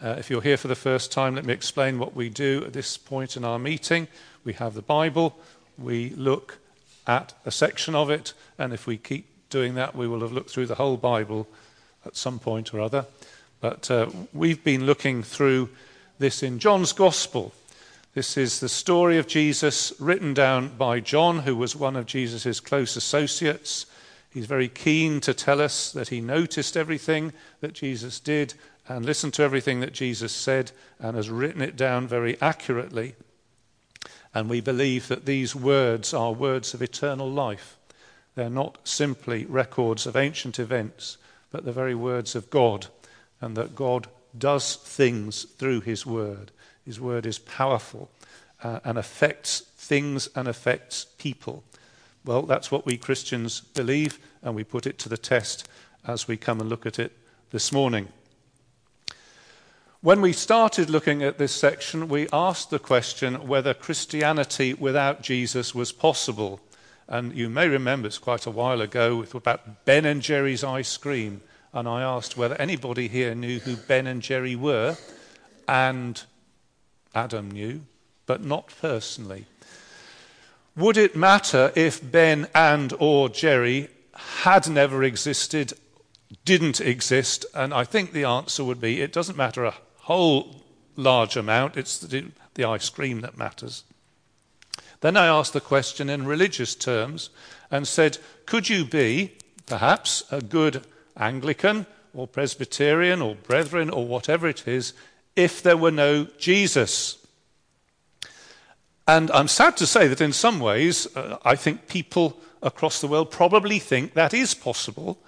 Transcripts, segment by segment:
Uh, if you're here for the first time, let me explain what we do at this point in our meeting. We have the Bible, we look at a section of it, and if we keep doing that, we will have looked through the whole Bible at some point or other. But uh, we've been looking through this in John's Gospel. This is the story of Jesus written down by John, who was one of Jesus' close associates. He's very keen to tell us that he noticed everything that Jesus did and listened to everything that Jesus said and has written it down very accurately. And we believe that these words are words of eternal life. They're not simply records of ancient events, but the very words of God, and that God does things through His word. His word is powerful uh, and affects things and affects people. Well, that's what we Christians believe, and we put it to the test as we come and look at it this morning. When we started looking at this section, we asked the question whether Christianity without Jesus was possible. And you may remember it's quite a while ago with about Ben and Jerry's ice cream. And I asked whether anybody here knew who Ben and Jerry were. And Adam knew, but not personally. Would it matter if Ben and or Jerry had never existed, didn't exist? And I think the answer would be it doesn't matter a whole large amount, it's the, the ice cream that matters. Then I asked the question in religious terms and said, Could you be, perhaps, a good Anglican or Presbyterian or Brethren or whatever it is if there were no Jesus? And I'm sad to say that in some ways, uh, I think people across the world probably think that is possible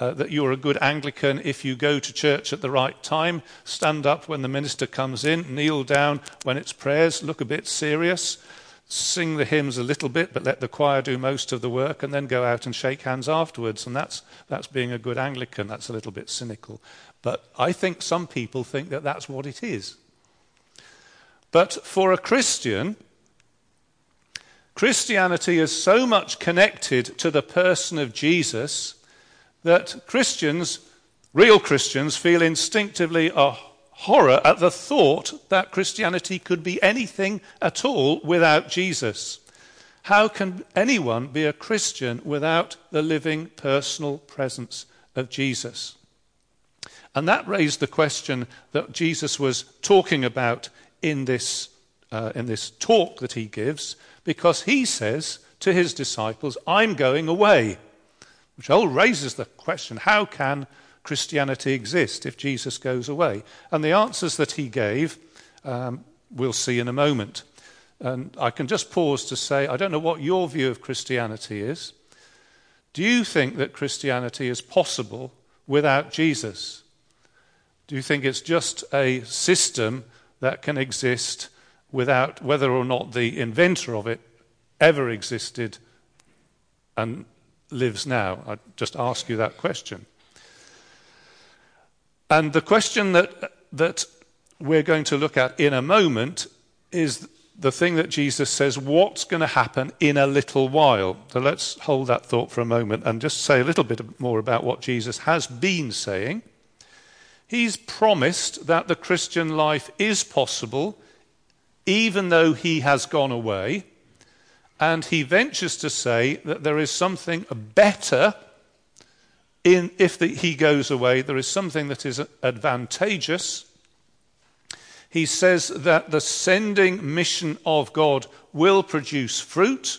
uh, that you're a good Anglican if you go to church at the right time, stand up when the minister comes in, kneel down when it's prayers, look a bit serious, sing the hymns a little bit, but let the choir do most of the work, and then go out and shake hands afterwards. And that's, that's being a good Anglican. That's a little bit cynical. But I think some people think that that's what it is. But for a Christian, Christianity is so much connected to the person of Jesus that Christians, real Christians, feel instinctively a horror at the thought that Christianity could be anything at all without Jesus. How can anyone be a Christian without the living personal presence of Jesus? And that raised the question that Jesus was talking about in this, uh, in this talk that he gives, because he says to his disciples, I'm going away which all raises the question how can Christianity exist if Jesus goes away? And the answers that he gave um, we'll see in a moment. And I can just pause to say I don't know what your view of Christianity is. Do you think that Christianity is possible without Jesus? Do you think it's just a system that can exist without whether or not the inventor of it ever existed and lives now? I just ask you that question. And the question that, that we're going to look at in a moment is the thing that Jesus says, what's going to happen in a little while? So let's hold that thought for a moment and just say a little bit more about what Jesus has been saying. He's promised that the Christian life is possible even though he has gone away. And he ventures to say that there is something better in, if the, he goes away, there is something that is advantageous. He says that the sending mission of God will produce fruit.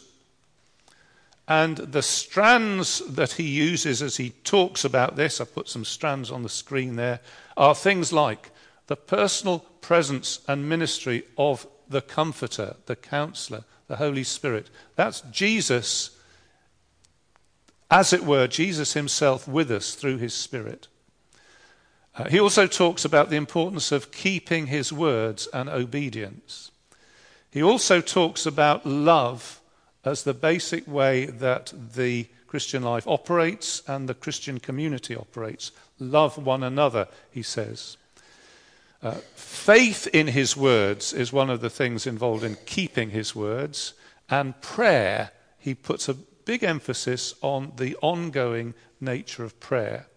And the strands that he uses as he talks about this, I've put some strands on the screen there, are things like the personal presence and ministry of the Comforter, the Counselor, the Holy Spirit. That's Jesus, as it were, Jesus himself with us through his Spirit. Uh, he also talks about the importance of keeping his words and obedience. He also talks about love as the basic way that the Christian life operates and the Christian community operates. Love one another, he says. Uh, faith in his words is one of the things involved in keeping his words, and prayer, he puts a big emphasis on the ongoing nature of prayer.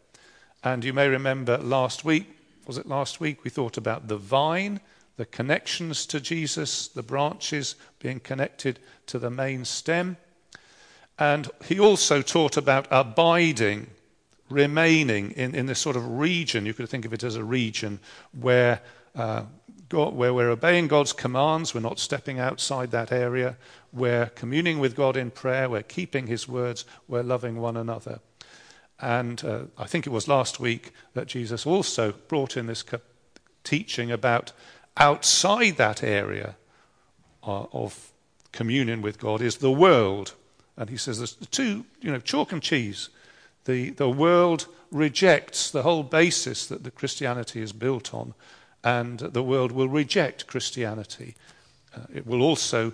And you may remember last week, was it last week? We thought about the vine, the connections to Jesus, the branches being connected to the main stem. And he also taught about abiding, remaining in, in this sort of region. You could think of it as a region where, uh, God, where we're obeying God's commands, we're not stepping outside that area, we're communing with God in prayer, we're keeping his words, we're loving one another. And uh, I think it was last week that Jesus also brought in this teaching about outside that area uh, of communion with God is the world. And he says there's two, you know, chalk and cheese. The, the world rejects the whole basis that the Christianity is built on, and the world will reject Christianity. Uh, it will also,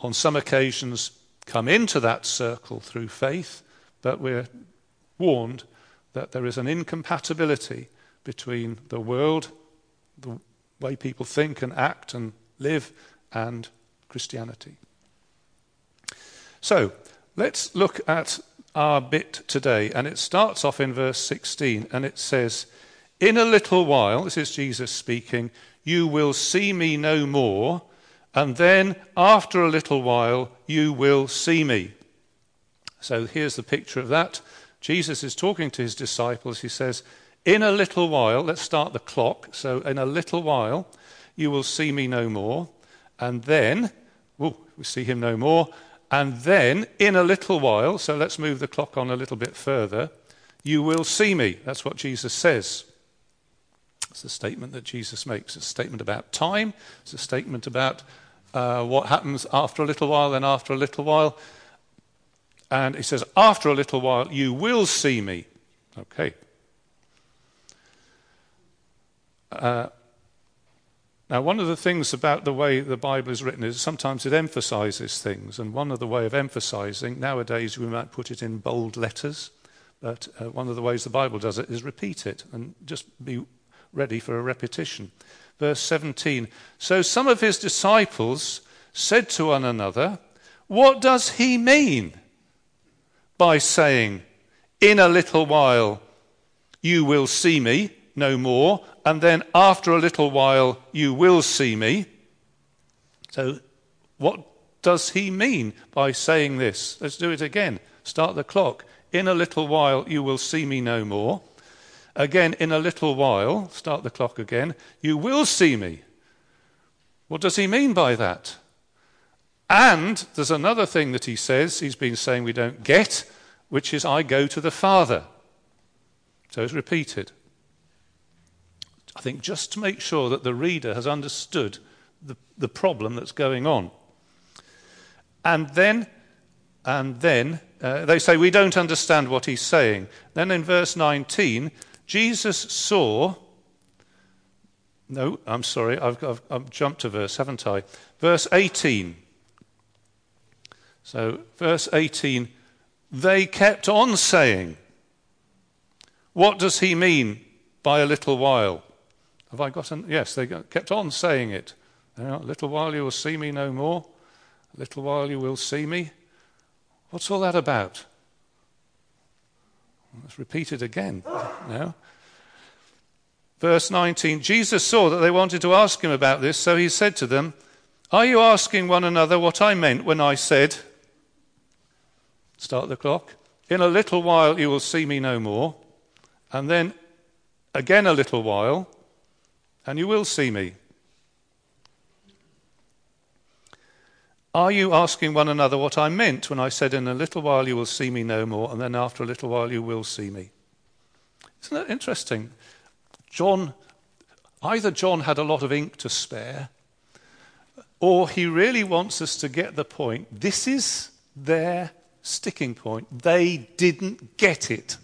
on some occasions, come into that circle through faith, but we're warned that there is an incompatibility between the world, the way people think and act and live, and Christianity. So let's look at our bit today, and it starts off in verse 16, and it says, In a little while, this is Jesus speaking, you will see me no more, and then after a little while, you will see me. So here's the picture of that. Jesus is talking to his disciples. He says, In a little while, let's start the clock. So, in a little while, you will see me no more. And then, oh, we see him no more. And then, in a little while, so let's move the clock on a little bit further, you will see me. That's what Jesus says. It's a statement that Jesus makes. It's a statement about time. It's a statement about uh, what happens after a little while, then after a little while. And he says, After a little while, you will see me. Okay. Uh, now, one of the things about the way the Bible is written is sometimes it emphasizes things. And one of the way of emphasizing, nowadays we might put it in bold letters, but uh, one of the ways the Bible does it is repeat it and just be ready for a repetition. Verse 17 So some of his disciples said to one another, What does he mean? by saying, In a little while you will see me no more, and then after a little while you will see me. So, what does he mean by saying this? Let's do it again. Start the clock. In a little while you will see me no more. Again, in a little while, start the clock again, you will see me. What does he mean by that? And there's another thing that he says, he's been saying we don't get, which is, I go to the Father. So it's repeated. I think just to make sure that the reader has understood the, the problem that's going on. And then, and then uh, they say, We don't understand what he's saying. Then in verse 19, Jesus saw. No, I'm sorry, I've, I've, I've jumped a verse, haven't I? Verse 18. So, verse 18 they kept on saying, What does he mean by a little while? Have I got an. Yes, they kept on saying it. a little while you will see me no more. A little while you will see me. What's all that about? Let's repeat it again now. Verse 19 Jesus saw that they wanted to ask him about this, so he said to them, Are you asking one another what I meant when I said, Start the clock. In a little while you will see me no more. And then again a little while, and you will see me. Are you asking one another what I meant when I said, In a little while you will see me no more, and then after a little while you will see me? Isn't that interesting? John, either John had a lot of ink to spare, or he really wants us to get the point. This is their sticking point. They didn't get it.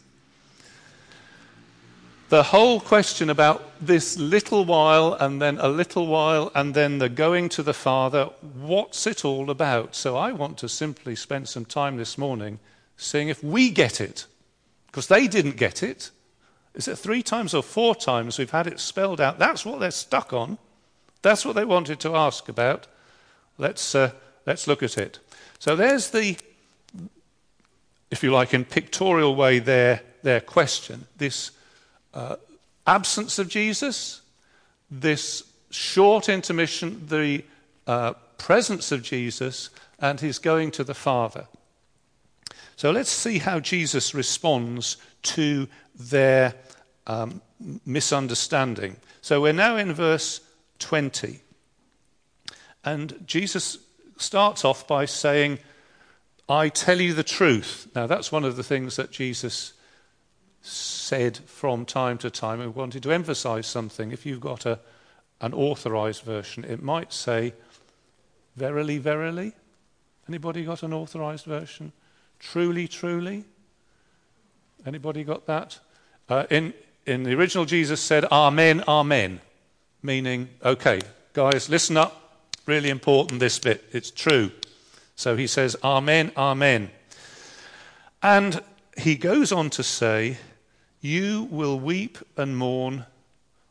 The whole question about this little while and then a little while and then the going to the Father, what's it all about? So I want to simply spend some time this morning seeing if we get it. Because they didn't get it. Is it three times or four times we've had it spelled out? That's what they're stuck on. That's what they wanted to ask about. Let's, uh, let's look at it. So there's the if you like, in pictorial way, their, their question. This uh, absence of Jesus, this short intermission, the uh, presence of Jesus, and his going to the Father. So let's see how Jesus responds to their um, misunderstanding. So we're now in verse 20. And Jesus starts off by saying, I tell you the truth. Now, that's one of the things that Jesus said from time to time. and wanted to emphasize something. If you've got a, an authorized version, it might say, Verily, verily. Anybody got an authorized version? Truly, truly. Anybody got that? Uh, in, in the original, Jesus said, Amen, Amen, meaning, okay, guys, listen up. Really important, this bit. It's true. So he says, Amen, Amen. And he goes on to say, You will weep and mourn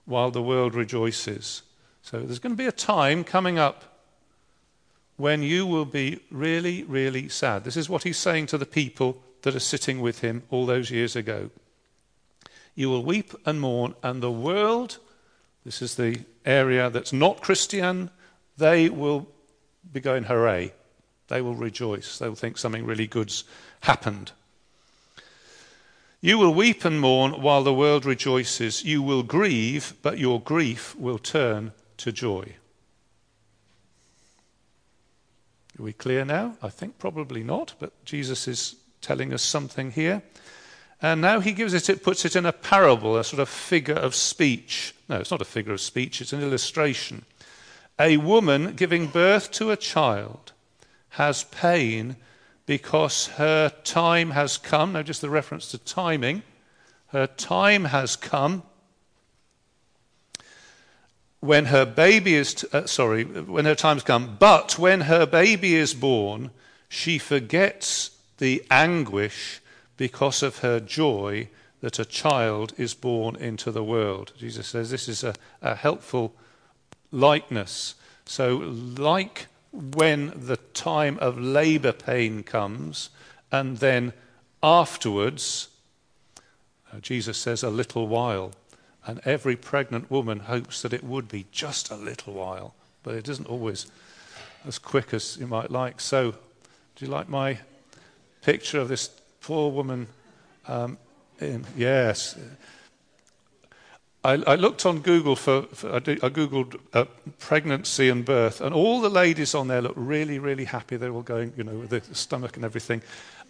while the world rejoices. So there's going to be a time coming up when you will be really, really sad. This is what he's saying to the people that are sitting with him all those years ago. You will weep and mourn, and the world, this is the area that's not Christian, they will be going hooray. They will rejoice. They will think something really good's happened. You will weep and mourn while the world rejoices. You will grieve, but your grief will turn to joy. Are we clear now? I think probably not, but Jesus is telling us something here. And now he gives it, it puts it in a parable, a sort of figure of speech. No, it's not a figure of speech, it's an illustration. A woman giving birth to a child has pain because her time has come. Now, just the reference to timing. Her time has come when her baby is, t- uh, sorry, when her time's come, but when her baby is born, she forgets the anguish because of her joy that a child is born into the world. Jesus says this is a, a helpful likeness. So, like when the time of labor pain comes, and then afterwards, uh, Jesus says, a little while. And every pregnant woman hopes that it would be just a little while, but it isn't always as quick as you might like. So, do you like my picture of this poor woman? Um, in, yes. I, I, looked on Google for, for I, googled uh, pregnancy and birth, and all the ladies on there looked really, really happy. They were all going, you know, with the stomach and everything.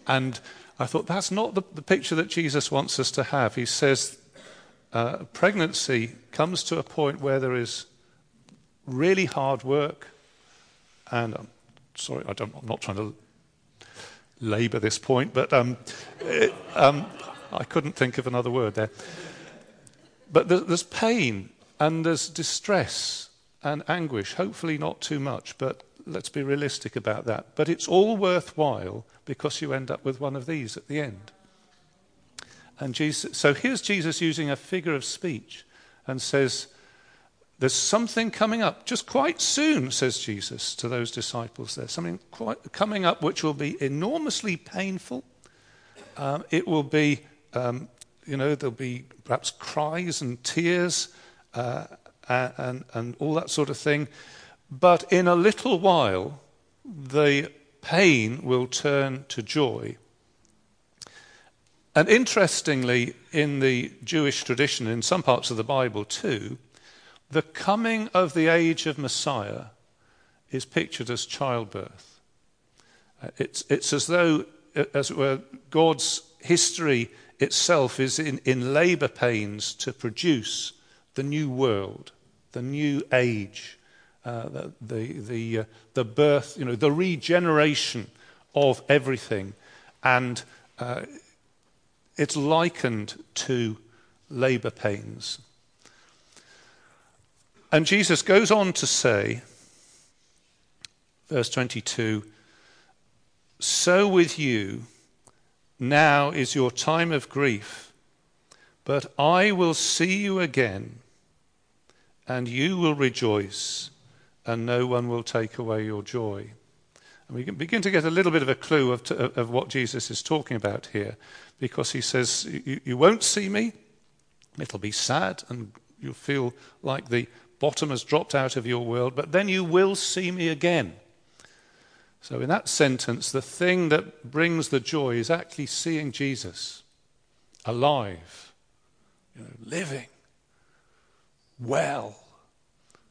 And I thought that's not the, the picture that Jesus wants us to have. He says uh, pregnancy comes to a point where there is really hard work, and um, sorry, I am not trying to labour this point, but um, it, um, I couldn't think of another word there. But there's, pain and there's distress and anguish, hopefully not too much, but let's be realistic about that. But it's all worthwhile because you end up with one of these at the end. And Jesus, so here's Jesus using a figure of speech and says, There's something coming up just quite soon, says Jesus to those disciples. There's something quite coming up which will be enormously painful. Um, it will be, um, you know, there'll be perhaps cries and tears uh, and, and all that sort of thing. But in a little while, the pain will turn to joy and interestingly, in the Jewish tradition, in some parts of the Bible too, the coming of the age of Messiah is pictured as childbirth. Uh, it's, it's as though, as it were, God's history itself is in, in labor pains to produce the new world, the new age, uh, the, the, the, uh, the birth, you know, the regeneration of everything. And uh, it's likened to labor pains. And Jesus goes on to say, verse 22 So with you, now is your time of grief, but I will see you again, and you will rejoice, and no one will take away your joy. And we can begin to get a little bit of a clue of, to, of what Jesus is talking about here because he says, you, you won't see me, It'll be sad and you'll feel like the bottom has dropped out of your world, but then you will see me again. So, in that sentence, the thing that brings the joy is actually seeing Jesus alive, you know, living, well,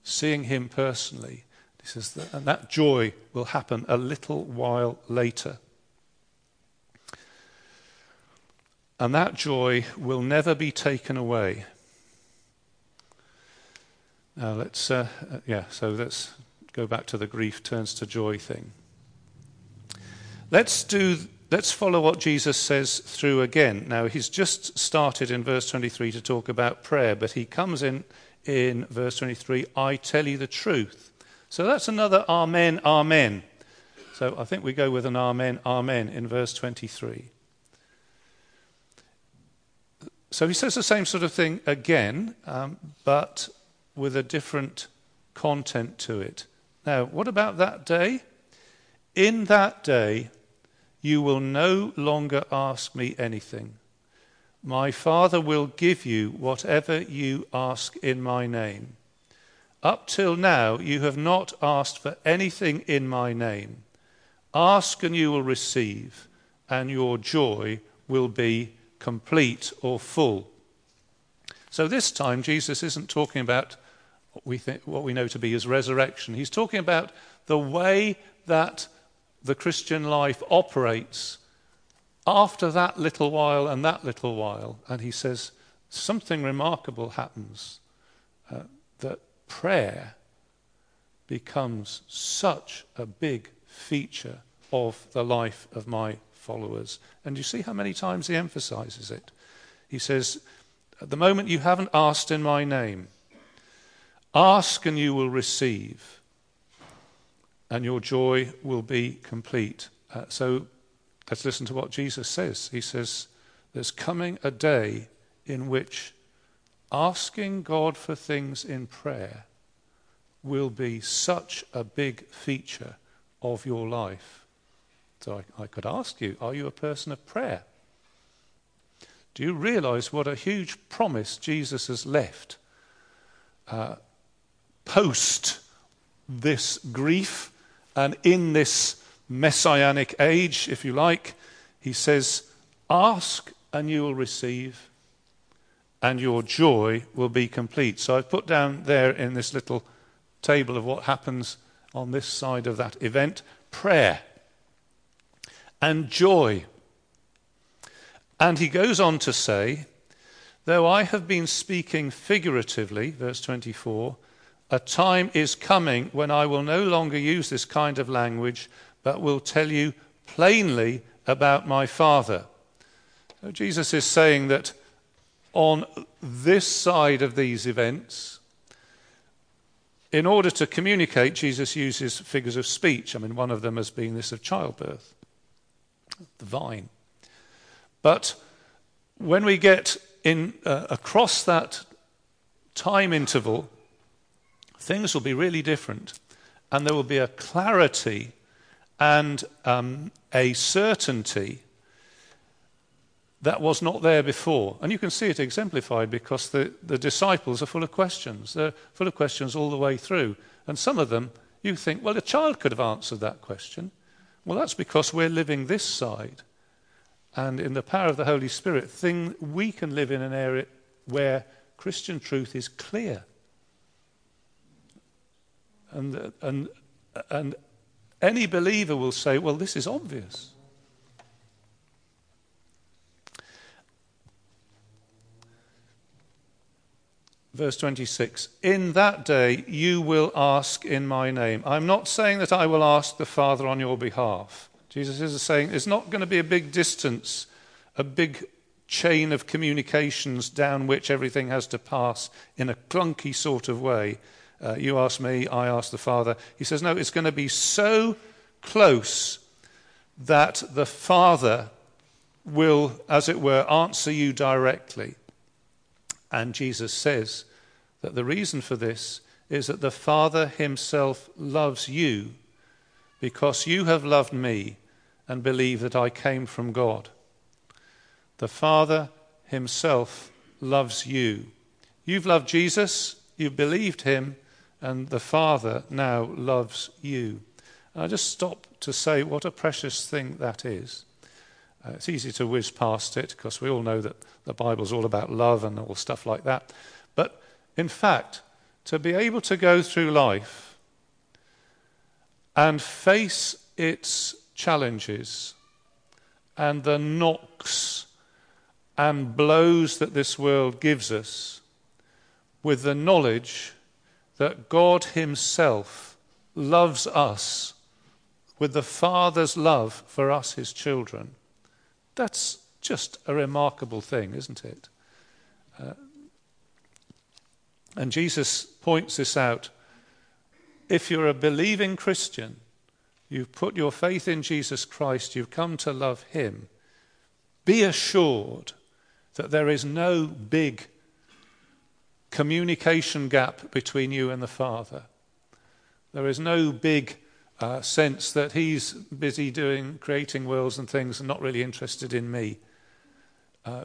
seeing him personally. He says and that joy will happen a little while later. And that joy will never be taken away. Now let's, uh, uh yeah, so let's go back to the grief turns to joy thing. Let's do let's follow what Jesus says through again. Now he's just started in verse 23 to talk about prayer, but he comes in in verse 23, I tell you the truth. So that's another amen, amen. So I think we go with an amen, amen in verse 23. So he says the same sort of thing again, um, but with a different content to it. Now, what about that day? In that day, you will no longer ask me anything. My Father will give you whatever you ask in my name. Up till now, you have not asked for anything in my name. Ask and you will receive, and your joy will be complete or full. So this time, Jesus isn't talking about what we, think, what we know to be his resurrection. He's talking about the way that the Christian life operates after that little while and that little while. And he says something remarkable happens uh, that prayer becomes such a big feature of the life of my followers. And you see how many times he emphasizes it. He says, At the moment you haven't asked in my name, ask and you will receive and your joy will be complete. Uh, so let's listen to what Jesus says. He says, There's coming a day in which asking God for things in prayer will be such a big feature of your life. So I, I could ask you, are you a person of prayer? Do you realize what a huge promise Jesus has left uh, post this grief and in this messianic age, if you like, he says, Ask and you will receive, and your joy will be complete. So I've put down there in this little table of what happens on this side of that event prayer and joy. And he goes on to say, Though I have been speaking figuratively, verse 24, a time is coming when I will no longer use this kind of language, but will tell you plainly about my Father. So Jesus is saying that on this side of these events, in order to communicate, Jesus uses figures of speech. I mean, one of them has been this of childbirth, the vine. But when we get in uh, across that time interval, things will be really different. And there will be a clarity and um, a certainty that was not there before. And you can see it exemplified because the, the disciples are full of questions. They're full of questions all the way through. And some of them, you think, well, a child could have answered that question. Well, that's because we're living this side. And in the power of the Holy Spirit, thing, we can live in an area where Christian truth is clear. And, and, and any believer will say, well, this is obvious. Verse 26 In that day you will ask in my name. I'm not saying that I will ask the Father on your behalf. Jesus is saying it's not going to be a big distance, a big chain of communications down which everything has to pass in a clunky sort of way. Uh, you ask me, I ask the Father. He says, No, it's going to be so close that the Father will, as it were, answer you directly. And Jesus says that the reason for this is that the Father himself loves you because you have loved me and believe that I came from God. The Father himself loves you. You've loved Jesus, you've believed him, and the Father now loves you. And I just stop to say what a precious thing that is. Uh, it's easy to whiz past it because we all know that the Bible's all about love and all stuff like that. But in fact, to be able to go through life and face its challenges and the knocks and blows that this world gives us with the knowledge that God Himself loves us with the Father's love for us, His children. That's just a remarkable thing, isn't it? Uh, and Jesus points this out. If you're a believing Christian, you've put your faith in Jesus Christ, you've come to love Him, be assured that there is no big communication gap between you and the Father. There is no big uh, sense that He's busy doing, creating worlds and things and not really interested in me. Uh,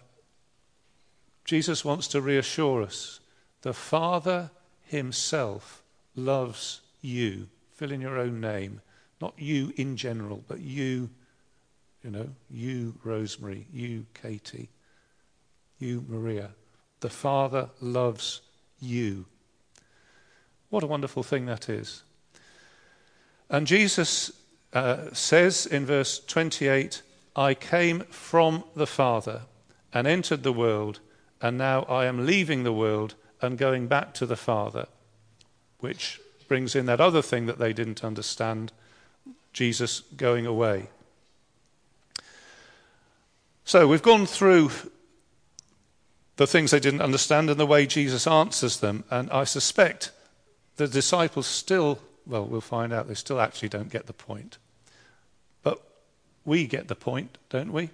Jesus wants to reassure us the Father Himself loves you. Fill in your own name. Not you in general, but you, you know, you, Rosemary, you, Katie, you, Maria. The Father loves you. What a wonderful thing that is. And Jesus uh, says in verse 28 I came from the Father and entered the world, and now I am leaving the world and going back to the Father, which brings in that other thing that they didn't understand Jesus going away. So we've gone through the things they didn't understand and the way Jesus answers them. And I suspect the disciples still, well, we'll find out, they still actually don't get the point. But we get the point, don't we?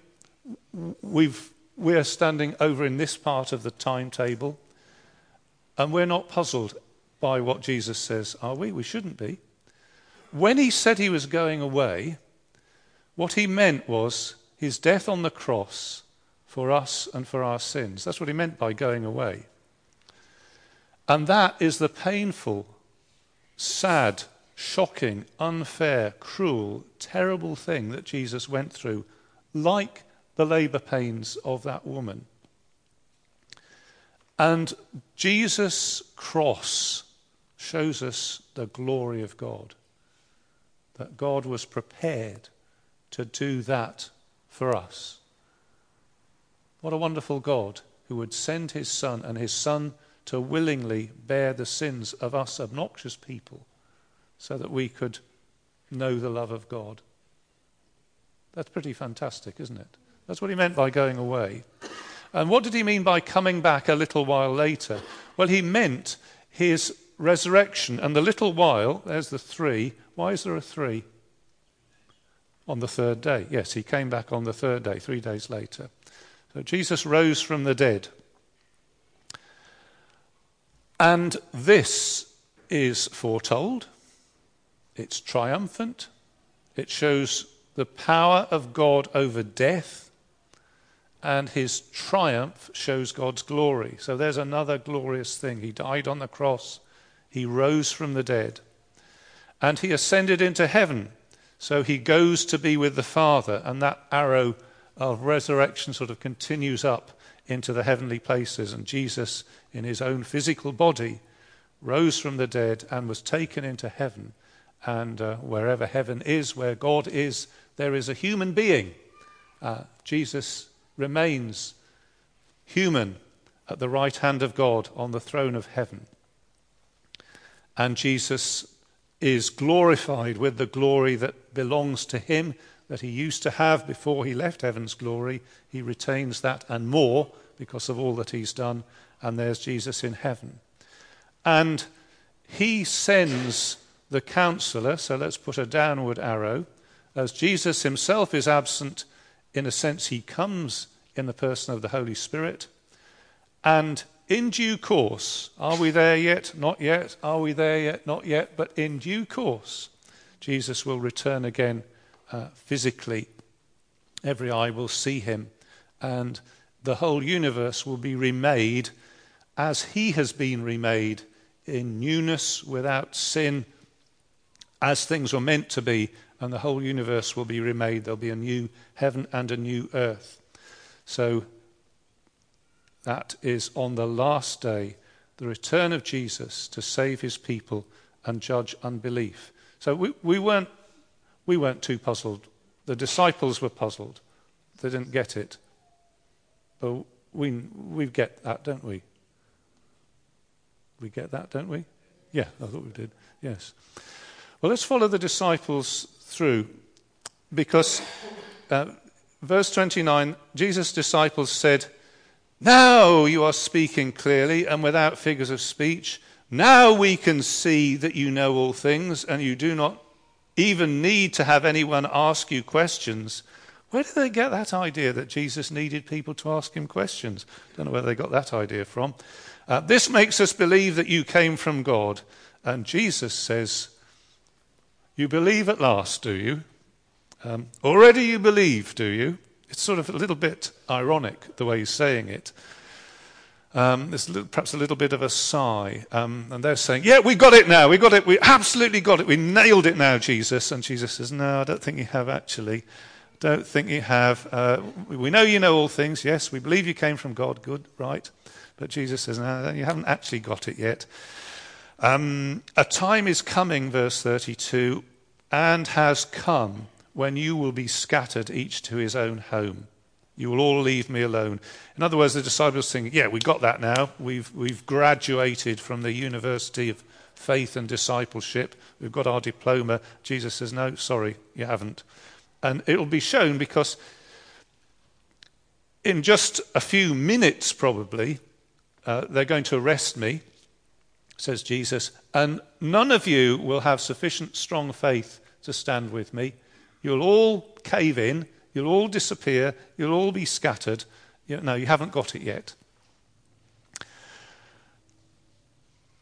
We've, we're standing over in this part of the timetable, and we're not puzzled by what Jesus says, are we? We shouldn't be. When he said he was going away, what he meant was his death on the cross for us and for our sins. That's what he meant by going away. And that is the painful, sad, shocking, unfair, cruel, terrible thing that Jesus went through, like the labor pains of that woman. And Jesus' cross shows us the glory of God. That God was prepared to do that for us. What a wonderful God who would send his Son and his Son to willingly bear the sins of us obnoxious people so that we could know the love of God. That's pretty fantastic, isn't it? That's what he meant by going away. And what did he mean by coming back a little while later? Well, he meant his resurrection. And the little while, there's the three. Why is there a three? On the third day. Yes, he came back on the third day, three days later. So Jesus rose from the dead. And this is foretold, it's triumphant, it shows the power of God over death, and his triumph shows God's glory. So there's another glorious thing. He died on the cross, he rose from the dead, and he ascended into heaven. So he goes to be with the Father, and that arrow of resurrection sort of continues up into the heavenly places. And Jesus, in his own physical body, rose from the dead and was taken into heaven. And uh, wherever heaven is, where God is, there is a human being. Uh, Jesus remains human at the right hand of God on the throne of heaven. And Jesus is glorified with the glory that belongs to him that he used to have before he left heaven's glory. He retains that and more because of all that he's done. And there's Jesus in heaven. And he sends the counselor, so let's put a downward arrow. As Jesus himself is absent, in a sense, he comes in the person of the Holy Spirit. And in due course, are we there yet? Not yet. Are we there yet? Not yet. But in due course, Jesus will return again uh, physically. Every eye will see him. And the whole universe will be remade as he has been remade in newness, without sin, as things were meant to be, and the whole universe will be remade. There'll be a new heaven and a new earth. So that is on the last day, the return of Jesus to save his people and judge unbelief. So we, we, weren't, we weren't too puzzled. The disciples were puzzled. They didn't get it. But we, we get that, don't we? We get that, don't we? Yeah, I thought we did. Yes. Well, let's follow the disciples through because uh, verse 29 Jesus' disciples said, Now you are speaking clearly and without figures of speech. Now we can see that you know all things and you do not even need to have anyone ask you questions. Where did they get that idea that Jesus needed people to ask him questions? I Don't know where they got that idea from. Uh, this makes us believe that you came from God. And Jesus says, You believe at last, do you? Um, already you believe, do you? It's sort of a little bit ironic the way he's saying it. Um, there's perhaps a little bit of a sigh. Um, and they're saying, Yeah, we got it now. We got it. We absolutely got it. We nailed it now, Jesus. And Jesus says, No, I don't think you have actually. Don't think you have. Uh, we know you know all things. Yes, we believe you came from God. Good, right. But Jesus says, no, you haven't actually got it yet. Um, a time is coming, verse 32, and has come when you will be scattered, each to his own home. You will all leave me alone. In other words, the disciples think, yeah, we've got that now. We've, we've graduated from the University of Faith and Discipleship. We've got our diploma. Jesus says, no, sorry, you haven't. And it will be shown because in just a few minutes, probably, uh, they're going to arrest me, says Jesus, and none of you will have sufficient strong faith to stand with me. You'll all cave in, you'll all disappear, you'll all be scattered. You, no, you haven't got it yet.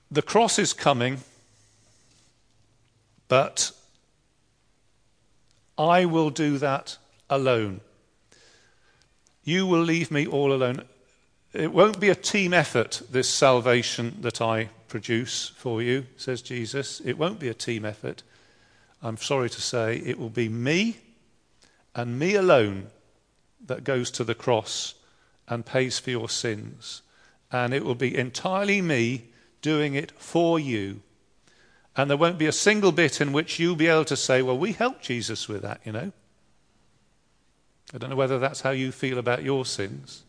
The cross is coming, but I will do that alone. You will leave me all alone. It won't be a team effort, this salvation that I produce for you, says Jesus. It won't be a team effort. I'm sorry to say, it will be me and me alone that goes to the cross and pays for your sins. And it will be entirely me doing it for you. And there won't be a single bit in which you'll be able to say, well, we helped Jesus with that, you know. I don't know whether that's how you feel about your sins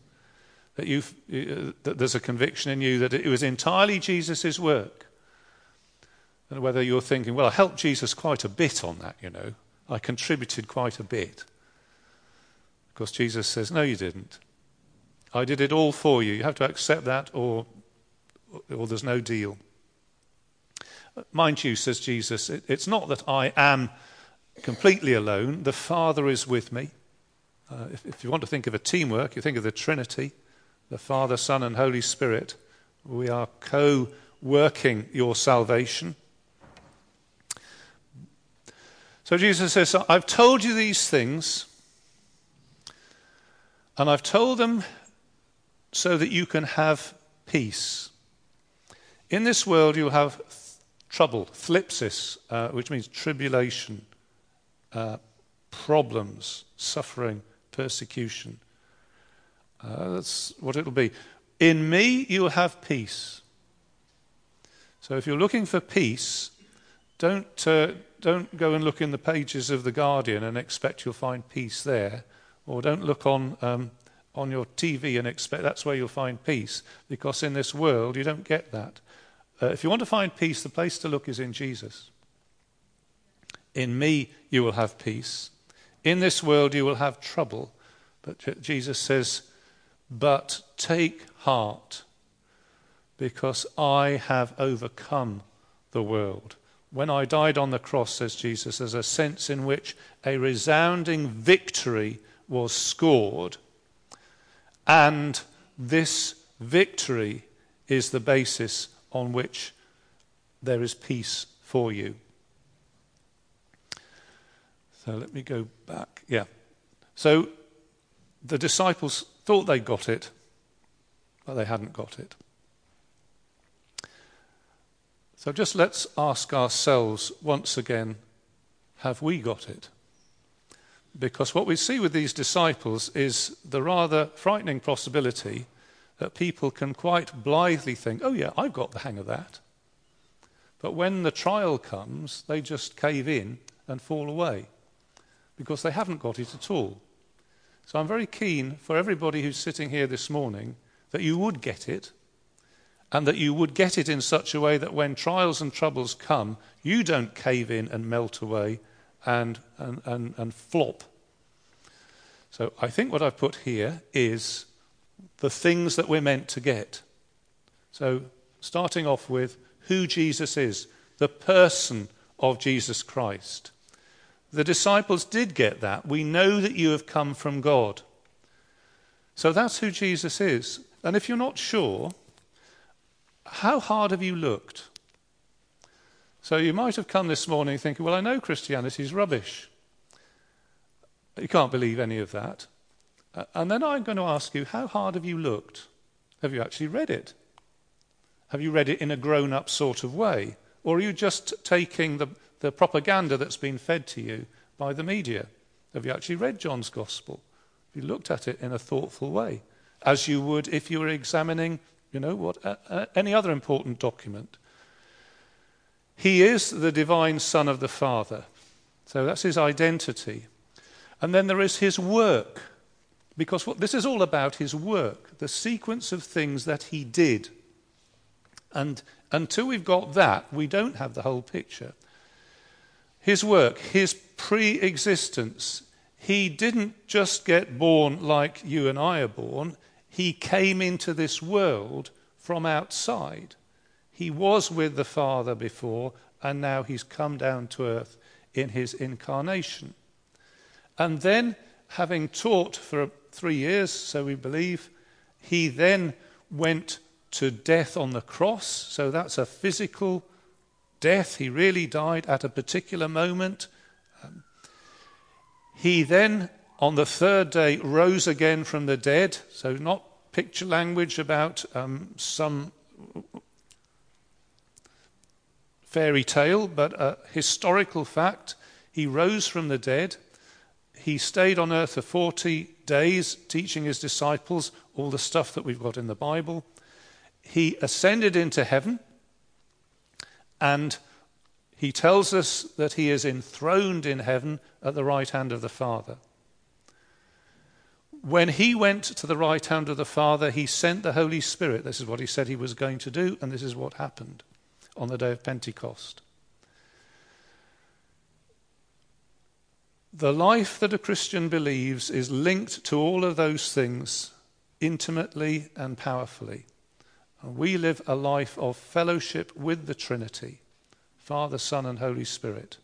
that, you uh, that there's a conviction in you that it was entirely Jesus' work. And whether you're thinking, well, I helped Jesus quite a bit on that, you know. I contributed quite a bit. Because Jesus says, no, you didn't. I did it all for you. You have to accept that, or, or there's no deal. Mind you, says Jesus, it, it's not that I am completely alone. The Father is with me. Uh, if, if, you want to think of a teamwork, you think of the Trinity the Father, Son, and Holy Spirit. We are co working your salvation. So Jesus says, I've told you these things, and I've told them so that you can have peace. In this world, you'll have th- trouble, thlipsis, uh, which means tribulation, uh, problems, suffering, persecution. Uh, that's what it'll be. In me, you'll have peace. So if you're looking for peace, don't, uh, don't go and look in the pages of The Guardian and expect you'll find peace there. Or don't look on, um, on your TV and expect that's where you'll find peace, because in this world you don't get that. Uh, if you want to find peace, the place to look is in Jesus. In me, you will have peace. In this world, you will have trouble. But Jesus says, but take heart, because I have overcome the world. When I died on the cross, says Jesus, there's a sense in which a resounding victory was scored. And this victory is the basis on which there is peace for you. So let me go back. Yeah. So the disciples thought they got it, but they hadn't got it. So just let's ask ourselves once again have we got it? Because what we see with these disciples is the rather frightening possibility that people can quite blithely think, oh, yeah, I've got the hang of that. But when the trial comes, they just cave in and fall away because they haven't got it at all. So I'm very keen for everybody who's sitting here this morning that you would get it and that you would get it in such a way that when trials and troubles come, you don't cave in and melt away and, and, and, and flop. So I think what I've put here is the things that we're meant to get. So starting off with who Jesus is, the person of Jesus Christ. The disciples did get that. We know that you have come from God. So that's who Jesus is. And if you're not sure, how hard have you looked? So you might have come this morning thinking, well, I know Christianity is rubbish. You can't believe any of that. And then I'm going to ask you, how hard have you looked? Have you actually read it? Have you read it in a grown up sort of way? Or are you just taking the, the propaganda that's been fed to you by the media? Have you actually read John's Gospel? Have you looked at it in a thoughtful way, as you would if you were examining, you know, what uh, uh, any other important document? He is the divine Son of the Father. So that's his identity. And then there is his work, because what, this is all about his work, the sequence of things that he did. And until we've got that, we don't have the whole picture. His work, his pre existence, he didn't just get born like you and I are born, he came into this world from outside. He was with the Father before, and now he's come down to earth in his incarnation. And then, having taught for three years, so we believe, he then went to death on the cross. So that's a physical death. He really died at a particular moment. He then, on the third day, rose again from the dead. So, not picture language about um, some fairy tale, but a historical fact. He rose from the dead. He stayed on earth for 40 days teaching his disciples all the stuff that we've got in the Bible he ascended into heaven and he tells us that he is enthroned in heaven at the right hand of the Father. When he went to the right hand of the Father, he sent the Holy Spirit. This is what he said he was going to do, and this is what happened on the day of Pentecost. The life that a Christian believes is linked to all of those things intimately and powerfully. We live a life of fellowship with the Trinity, Father, Son, and Holy Spirit,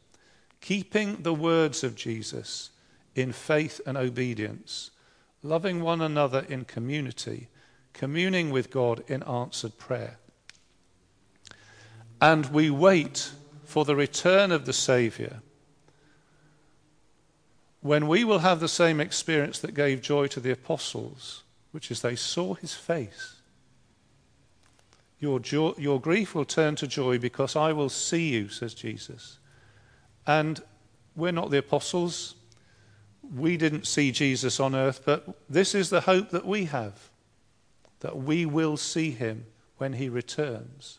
keeping the words of Jesus in faith and obedience, loving one another in community, communing with God in answered prayer. And we wait for the return of the Saviour when we will have the same experience that gave joy to the apostles, which is they saw his face your, joy, your grief will turn to joy because I will see you, says Jesus. And we're not the apostles. We didn't see Jesus on earth, but this is the hope that we have that we will see him when he returns.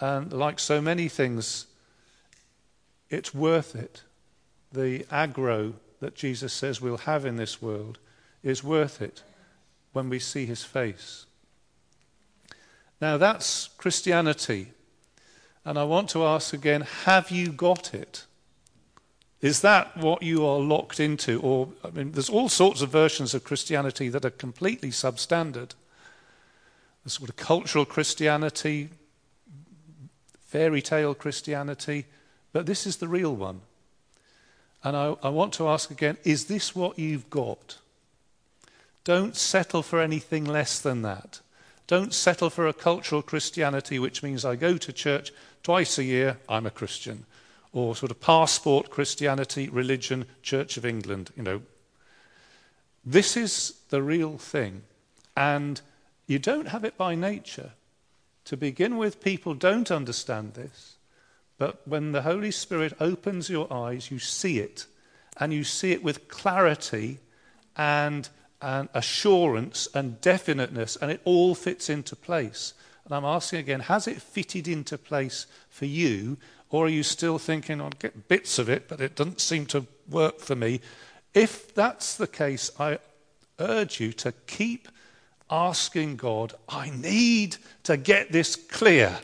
And like so many things, it's worth it. The aggro that Jesus says we'll have in this world is worth it when we see his face. Now, that's Christianity. And I want to ask again have you got it? Is that what you are locked into? Or, I mean, there's all sorts of versions of Christianity that are completely substandard. There's sort of cultural Christianity, fairy tale Christianity, but this is the real one. And I, I want to ask again is this what you've got? Don't settle for anything less than that. Don't settle for a cultural Christianity, which means I go to church twice a year, I'm a Christian. Or sort of passport Christianity, religion, Church of England, you know. This is the real thing. And you don't have it by nature. To begin with, people don't understand this. But when the Holy Spirit opens your eyes, you see it. And you see it with clarity and, and assurance and definiteness, and it all fits into place. And I'm asking again, has it fitted into place for you? Or are you still thinking, I'll get bits of it, but it doesn't seem to work for me? If that's the case, I urge you to keep asking God, I need to get this clear.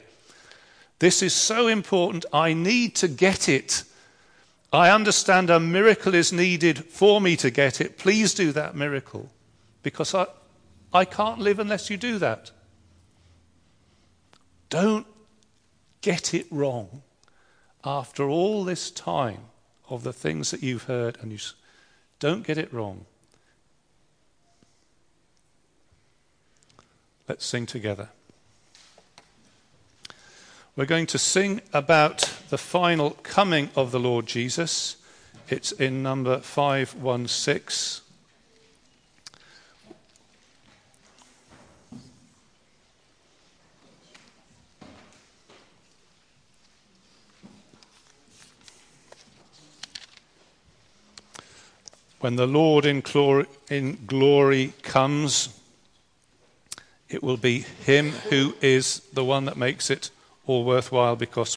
This is so important. I need to get it. I understand a miracle is needed for me to get it. Please do that miracle because I, I can't live unless you do that. Don't get it wrong after all this time of the things that you've heard, and you don't get it wrong. Let's sing together. We're going to sing about the final coming of the Lord Jesus. It's in number 516. When the Lord in glory, in glory comes, it will be Him who is the one that makes it all worthwhile because